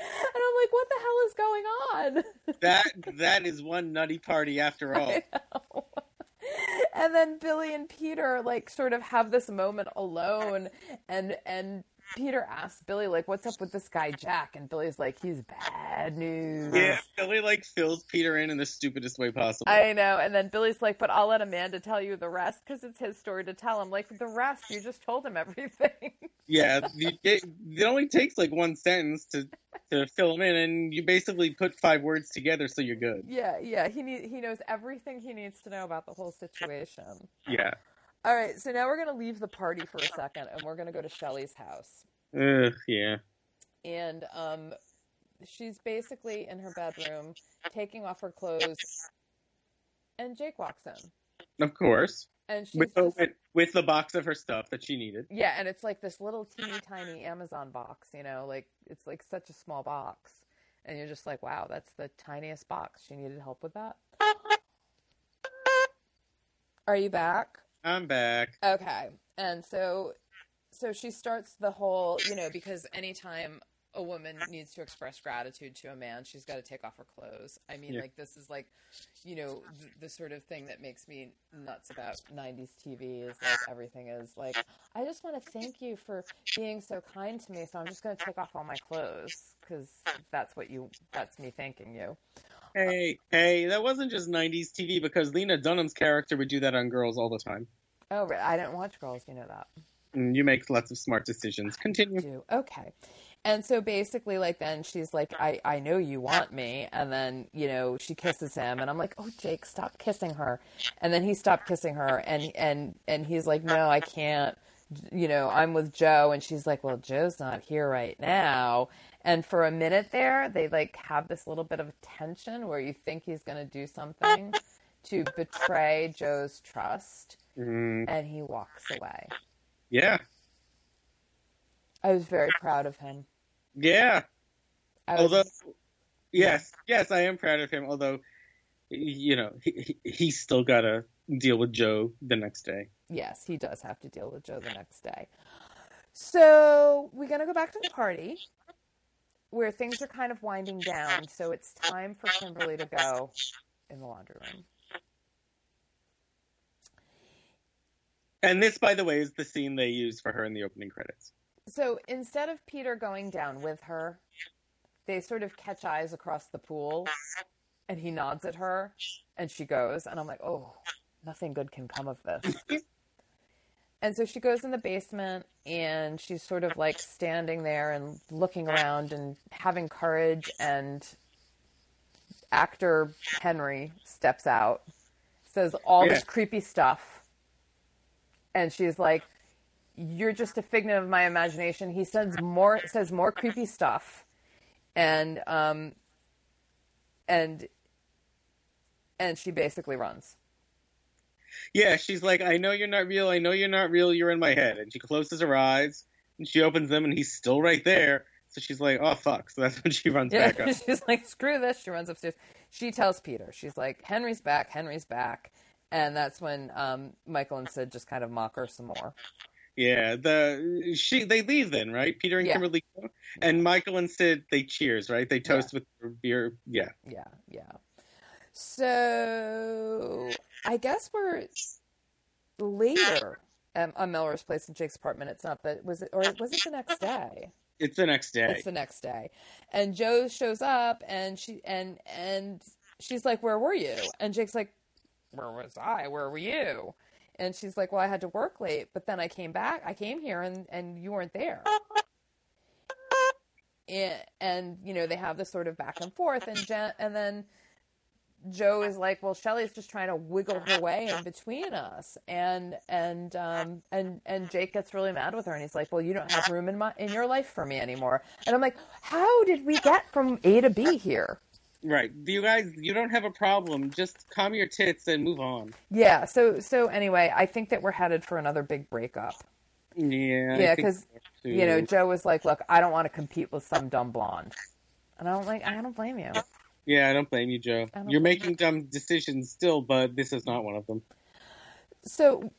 And I'm like, "What the hell is going on?" [LAUGHS] that that is one nutty party after all. [LAUGHS] and then Billy and Peter like sort of have this moment alone and and Peter asks Billy like what's up with this guy Jack and Billy's like he's bad news. Yeah, Billy like fills Peter in in the stupidest way possible. I know. And then Billy's like, but I'll let Amanda tell you the rest because it's his story to tell. I'm like, the rest, you just told him everything. [LAUGHS] Yeah, it, it only takes like one sentence to to fill him in, and you basically put five words together, so you're good. yeah, yeah. He need, he knows everything he needs to know about the whole situation. Yeah. All right, so now we're gonna leave the party for a second, and we're gonna go to Shelly's house. Ugh, yeah. and um, she's basically in her bedroom taking off her clothes, and Jake walks in, Of course. and she's With just- with, with the box of her stuff that she needed. yeah, and it's like this little teeny tiny Amazon box, you know, like it's like such a small box, and you're just like, wow, that's the tiniest box. She needed help with that. Are you back? I'm back. Okay. And so so she starts the whole, you know, because anytime a woman needs to express gratitude to a man, she's got to take off her clothes. I mean, Yeah. like this is like, you know, the, the sort of thing that makes me nuts about '90s TV is like everything is like, I just want to thank you for being so kind to me, so I'm just going to take off all my clothes because that's what you, that's me thanking you. Hey, hey, that wasn't just 90s TV because Lena Dunham's character would do that on girls all the time. Oh, right. I didn't watch Girls, you know that. And you make lots of smart decisions. Continue. Okay. And so basically, like, then she's like, I, I know you want me. And then, you know, she kisses him. And I'm like, oh, Jake, stop kissing her. And then he stopped kissing her. And, and, and he's like, no, I can't. You know, I'm with Jo. And she's like, well, Jo's not here right now. And for a minute there, they like have this little bit of tension where you think he's going to do something to betray Jo's trust. Mm, And he walks away. yeah, I was very proud of him. yeah. Was, Although, yes, yes, I am proud of him. Although, you know, he, he, he's still got to deal with Jo the next day. yes, he does have to deal with Jo the next day. So we're gonna go back to the party where things are kind of winding down. So it's time for Kimberly to go in the laundry room. And this, by the way, is the scene they use for her in the opening credits. So instead of Peter going down with her, they sort of catch eyes across the pool, and he nods at her, and she goes, and I'm like, oh, nothing good can come of this. [LAUGHS] And so she goes in the basement and she's sort of like standing there and looking around and having courage. And actor Henry steps out, says all this creepy stuff. And she's like, You're just a figment of my imagination. He says more says more creepy stuff. And um and and she basically runs. Yeah, she's like, I know you're not real. I know you're not real. You're in my head. And she closes her eyes and she opens them and he's still right there. So she's like, oh, fuck. So that's when she runs Yeah, back [LAUGHS] up. she's like, screw this. She runs upstairs. She tells Peter, she's like, Henry's back, Henry's back. And that's when um, Michael and Sid just kind of mock her some more. Yeah, the she they leave then, right? Peter and Yeah. Kimberly and Michael and Sid they cheers, right? They toast with their beer. Yeah, Yeah, yeah. So I guess we're later um, on Melrose Place in Jake's apartment. It's not, but was it, or was it the next day? it's the next day. It's the next day, and Jo shows up, and she and and she's like, "Where were you?" And Jake's like, "Where was I? Where were you?" And she's like, "Well, I had to work late, but then I came back. I came here, and and you weren't there." And, and you know they have this sort of back and forth, and Jen, and then Jo is like, "Well, Shelly's just trying to wiggle her way in between us," and and um and and Jake gets really mad with her, and he's like, "Well, you don't have room in my in your life for me anymore." And I'm like, "How did we get from A to B here?" Right. You guys, you don't have a problem. Just calm your tits and move on. Yeah. So so anyway, I think that we're headed for another big breakup. Yeah. Yeah, because so, you know Jo was like, "Look, I don't want to compete with some dumb blonde," and I'm like, "I don't blame you." Yeah, I don't blame you, Jo. You're making dumb decisions still, but this is not one of them. So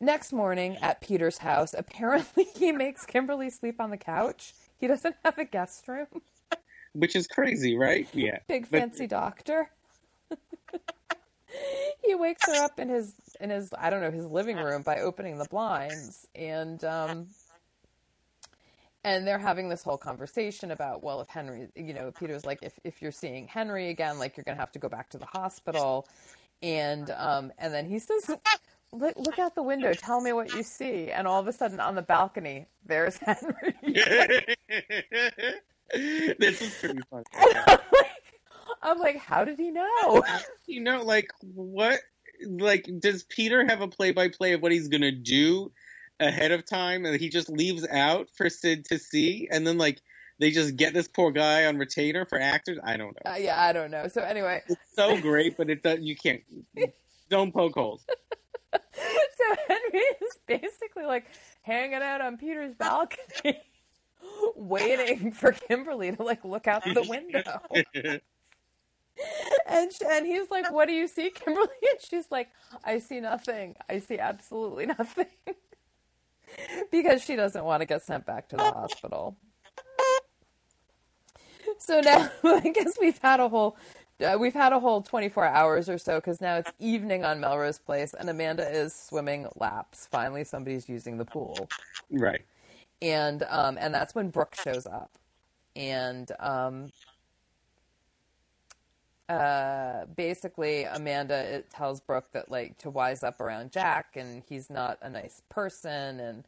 next morning at Peter's house, apparently [LAUGHS] he makes Kimberly sleep on the couch. He doesn't have a guest room. Which is crazy, right? Yeah. Big But- fancy doctor. [LAUGHS] he wakes her up in his in his I don't know his living room by opening the blinds and um and they're having this whole conversation about well if Henry you know Peter's like if if you're seeing Henry again like you're going to have to go back to the hospital and um and then he says look, look out the window tell me what you see and all of a sudden on the balcony there's [LAUGHS] Henry [LAUGHS] this is pretty funny. [LAUGHS] I'm like, I'm like how did he know you know, like what? Like, does Peter have a play-by-play of what he's gonna do ahead of time, and he just leaves out for Sid to see, and then like they just get this poor guy on retainer for actors? I don't know. uh, yeah I don't know so anyway It's so great, but it does. You can't. Don't poke holes. [LAUGHS] so Henry is basically like hanging out on Peter's balcony, [LAUGHS] waiting for Kimberly to like look out the window. [LAUGHS] And sh- and he's like, "What do you see, Kimberly?" And she's like, "I see nothing. I see absolutely nothing." [LAUGHS] because she doesn't want to get sent back to the hospital. so now [LAUGHS] I guess we've had a whole uh, we've had a whole 24 hours or so because now it's evening on Melrose Place and Amanda is swimming laps. Finally, somebody's using the pool, Right. and um, and that's when Brooke shows up, and um, uh, basically Amanda it tells Brooke that like to wise up around Jack and he's not a nice person and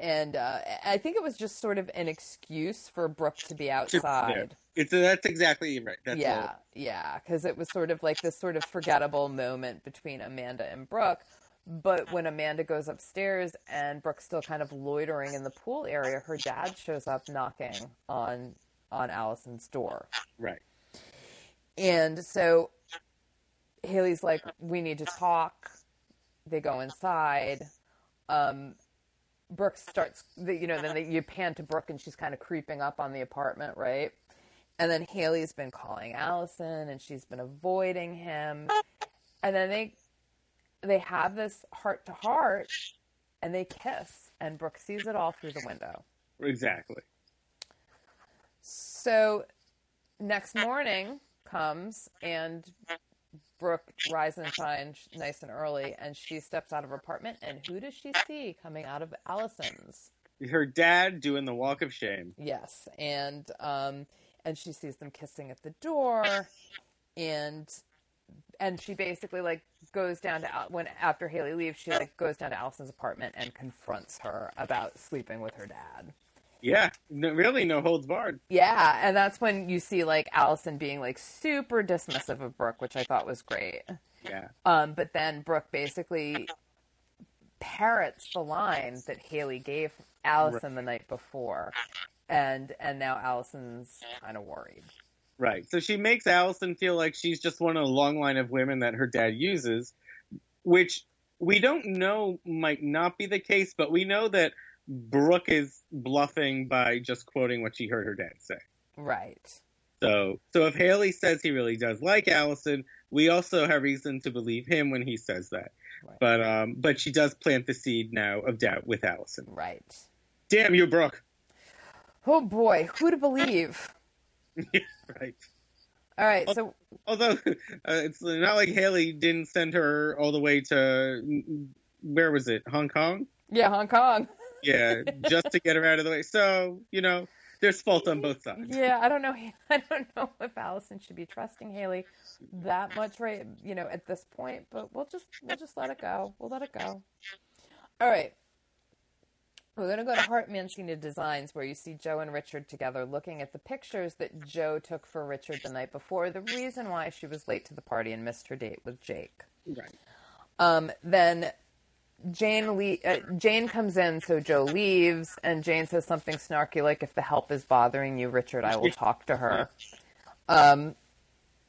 and uh, I think it was just sort of an excuse for Brooke to be outside. It's that's exactly right. That's yeah, all. yeah, because it was sort of like this sort of forgettable moment between Amanda and Brooke. But when Amanda goes upstairs and Brooke's still kind of loitering in the pool area, her dad shows up knocking on on Allison's door. Right. And so Haley's like, "We need to talk." They go inside. Um, Brooke starts, the, you know, then they, you pan to Brooke and she's kind of creeping up on the apartment, right? And then Haley's been calling Allison and she's been avoiding him. And then they they have this heart to heart and they kiss and Brooke sees it all through the window. Exactly. So next morning comes and Brooke rises and shines nice and early and she steps out of her apartment and who does she see coming out of Allison's? Her dad doing the walk of shame. Yes, and um, and she sees them kissing at the door, and and she basically like goes down to Al- when after Haley leaves, she like goes down to Allison's apartment and confronts her about sleeping with her dad. Yeah. No, really, no holds barred. Yeah, and that's when you see like Allison being like super dismissive of Brooke, which I thought was great. Yeah. Um, but then Brooke basically parrots the line that Haley gave Allison the night before, and and now Allison's kind of worried. Right. So she makes Allison feel like she's just one of the long line of women that her dad uses, which we don't know might not be the case, but we know that Brooke is bluffing by just quoting what she heard her dad say. Right. So, so if Haley says he really does like Allison, we also have reason to believe him when he says that. Right. But, um, but she does plant the seed now of doubt with Allison. Right. Damn you, Brooke. Oh boy, who to believe? [LAUGHS] right. All right, so Although [LAUGHS] uh, it's not like Haley didn't send her all the way to where was it? Hong Kong? yeah, Hong Kong. Yeah, just to get her out of the way. So you know, there's fault on both sides. Yeah, I don't know. [LAUGHS] I don't know if Allison should be trusting Haley that much, right? You know, at this point. But we'll just we'll just let it go. We'll let it go. All right. We're gonna go to Hart Mancini Designs, where you see Jo and Richard together, looking at the pictures that Jo took for Richard the night before. The reason why she was late to the party and missed her date with Jake. Right. Um, then Jane le- uh, Jane comes in, so Jo leaves, and Jane says something snarky like, "If the help is bothering you, Richard, I will talk to her." Um,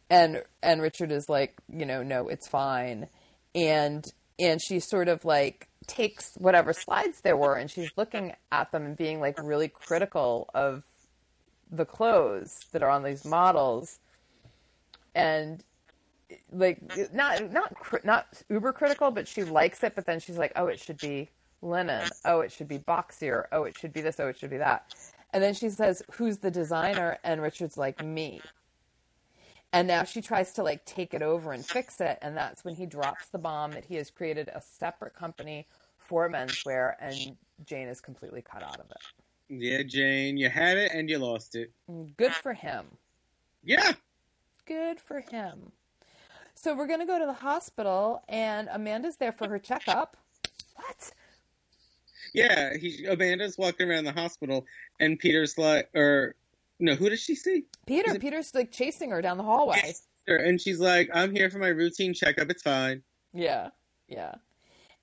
and and Richard is like, you know, no, it's fine, and and she sort of like takes whatever slides there were, and she's looking at them and being like really critical of the clothes that are on these models, and like not not not uber critical, but she likes it. But then she's like, oh, it should be linen. Oh, it should be boxier. Oh, it should be this. Oh, it should be that. And then she says, who's the designer? And Richard's like, me. And now she tries to like take it over and fix it, and that's when he drops the bomb that he has created a separate company for menswear, and Jane is completely cut out of it. Yeah, Jane, you had it and you lost it. Good for him. Yeah. Good for him. So we're going to go to the hospital, and Amanda's there for her checkup. What? Yeah, he, Amanda's walking around the hospital, and Peter's like, or no, who does she see? Peter. It- Peter's like chasing her down the hallway. And she's like, I'm here for my routine checkup. It's fine. Yeah, yeah.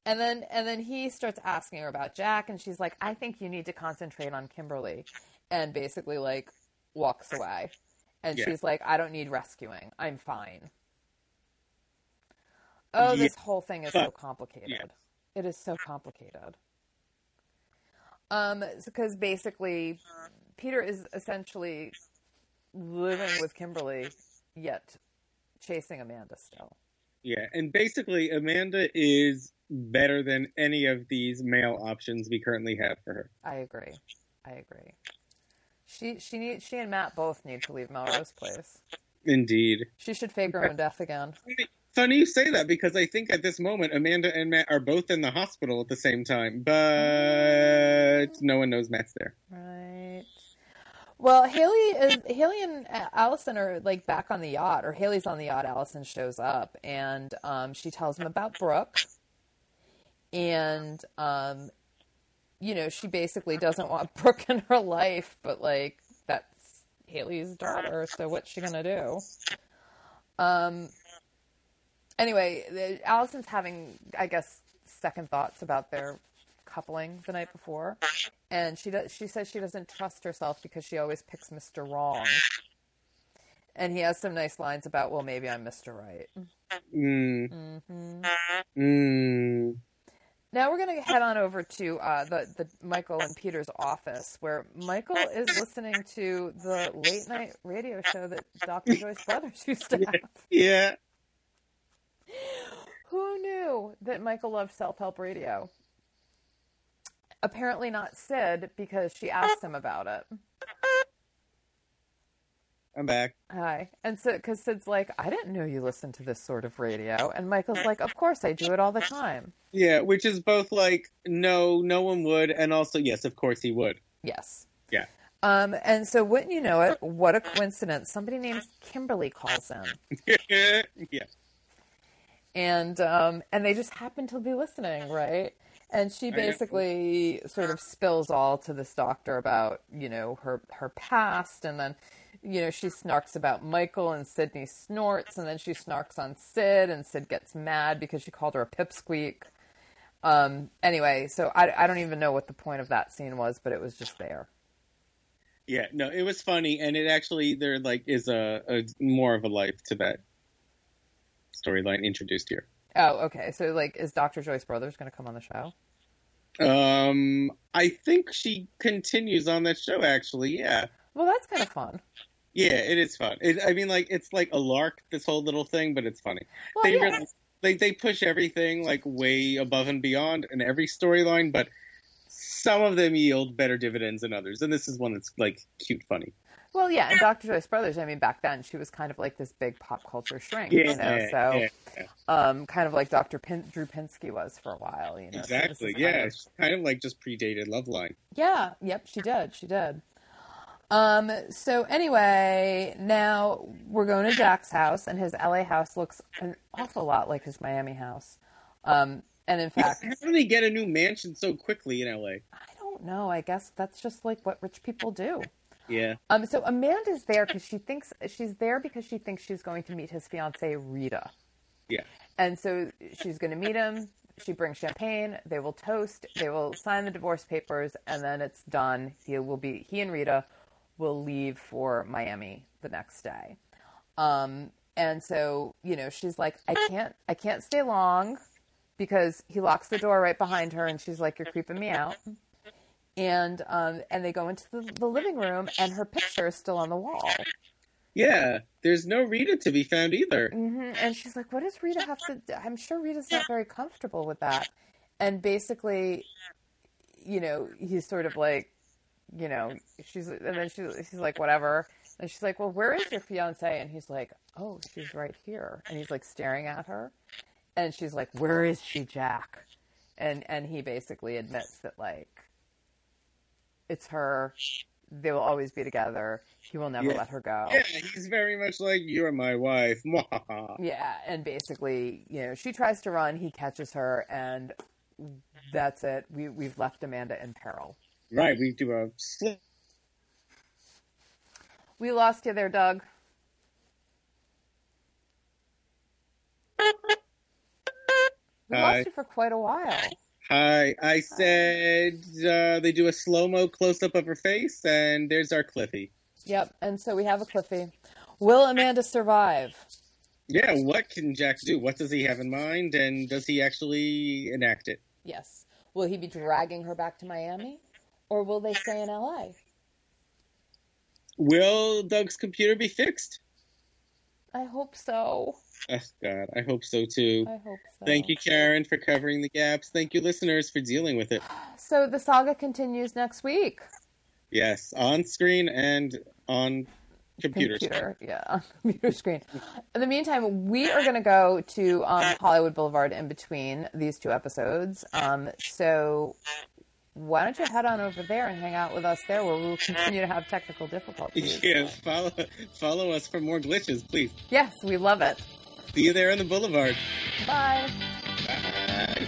And then and then he starts asking her about Jack, and she's like, "I think you need to concentrate on Kimberly," and basically like walks away. And Yeah. she's like, "I don't need rescuing. I'm fine." Oh, Yeah. this whole thing is so [LAUGHS] complicated. yeah. It is so complicated. Um, because basically, Peter is essentially living with Kimberly, yet chasing Amanda still. Yeah, and basically, Amanda is better than any of these male options we currently have for her. I agree. I agree. She she need she and Matt both need to leave Melrose Place. Indeed. She should fake her own death again. Funny you say that because I think at this moment Amanda and Matt are both in the hospital at the same time, but no one knows Matt's there. Right. Well, Haley is Haley and Allison are like back on the yacht, or Haley's on the yacht. Allison shows up and um, she tells him about Brooke, and um, you know she basically doesn't want [LAUGHS] Brooke in her life, but like that's Haley's daughter, so what's she gonna do? Um. Anyway, Allison's having, I guess, second thoughts about their coupling the night before, and she does. She says she doesn't trust herself because she always picks Mister Wrong. And he has some nice lines about, well, maybe I'm Mister Right. Mm. Mm-hmm. Mm. Now we're going to head on over to uh, the the Michael and Peter's office, where Michael is listening to the late night radio show that Dr. Joyce Brothers used to [LAUGHS] have. Yeah. Who knew that Michael loved self help radio? Apparently not Sid because she asked him about it. I'm back. Hi. And so, because Sid's like, I didn't know you listened to this sort of radio. And Michael's like, Of course, I do it all the time. Yeah, which is both like, no, no one would, and also, yes, of course he would. Yes. Yeah. Um, and so, wouldn't you know it? What a coincidence. Somebody named Kimberly calls in. [LAUGHS] yeah. And, um, and they just happen to be listening, right? And she basically sort of spills all to this doctor about, you know, her, her past. And then, you know, she snarks about Michael and Sydney snorts. And then she snarks on Sid and Sid gets mad because she called her a pipsqueak. Um, anyway, so I, I don't even know what the point of that scene was, but it was just there. Yeah, no, it was funny, and it actually there like is a, a more of a life to that storyline introduced here. Oh, okay. So, like, is Dr. Joyce Brothers going to come on the show? Um, I think she continues on that show. Actually, yeah, Well, that's kind of fun. yeah, it is fun. It, I mean, like it's like a lark, this whole little thing, but it's funny. Well, they yeah. really they they push everything like way above and beyond in every storyline, but some of them yield better dividends than others, and this is one that's like cute, funny. Well, yeah, and Dr. Joyce Brothers, I mean, back then she was kind of like this big pop culture shrink, you know, so yeah, yeah. um, kind of like Dr. Pin- Drew Pinsky was for a while, you know. so exactly. kind Yeah, of- it's kind of like just predated Loveline. Yeah, yep, she did. She did. Um, so anyway, now we're going to Jack's house, and his LA house looks an awful lot like his Miami house. Um, and in fact, [LAUGHS] How did they get a new mansion so quickly in LA? I don't know. I guess that's just like what rich people do. Yeah. Um, so Amanda's there because she thinks she's there because she thinks she's going to meet his fiancee Rita, Yeah. and so she's going to meet him. She brings champagne. They will toast. They will sign the divorce papers, and then it's done. He will be he and Rita will leave for Miami the next day. Um, and so you know she's like, I can't, I can't stay long because he locks the door right behind her, and she's like, You're creeping me out. And um, and they go into the, the living room, and her picture is still on the wall. Yeah. There's no Rita to be found either. hmm And she's like, "What does Rita have to?" do? I'm sure Rita's not very comfortable with that. And basically, you know, he's sort of like, you know, she's and then she, she's like, "Whatever." And she's like, "Well, where is your fiance?" And he's like, "Oh, she's right here." And he's like staring at her, and she's like, "Where is she, Jack?" And and he basically admits that like, it's her. They will always be together. He will never Yeah. let her go. Yeah, he's very much like you're my wife. [LAUGHS] Yeah, and basically, you know, she tries to run, he catches her, and that's it. We we've left Amanda in peril. right. We do a slip. We lost you there, Doug. We Hi. lost uh, you for quite a while. Hi. I said uh, they do a slow mo close up of her face, and there's our Cliffy. Yep, and so we have a Cliffy. Will Amanda survive? Yeah. What can Jack do? What does he have in mind, and does he actually enact it? Yes. Will he be dragging her back to Miami? Or will they stay in LA? Will Doug's computer be fixed? I hope so. Oh, God, I hope so too. I hope so. Thank you, Karen, for covering the gaps. Thank you, listeners, for dealing with it. So the saga continues next week. Yes, on screen and on computer. Computer, yeah, [LAUGHS] on computer screen. In the meantime, we are going to go to um, Hollywood Boulevard in between these two episodes. Um, so why don't you head on over there and hang out with us there, where we will continue to have technical difficulties. [LAUGHS] Yeah, follow follow us for more glitches, please. Yes, we love it. See you there on the boulevard. Bye. Bye.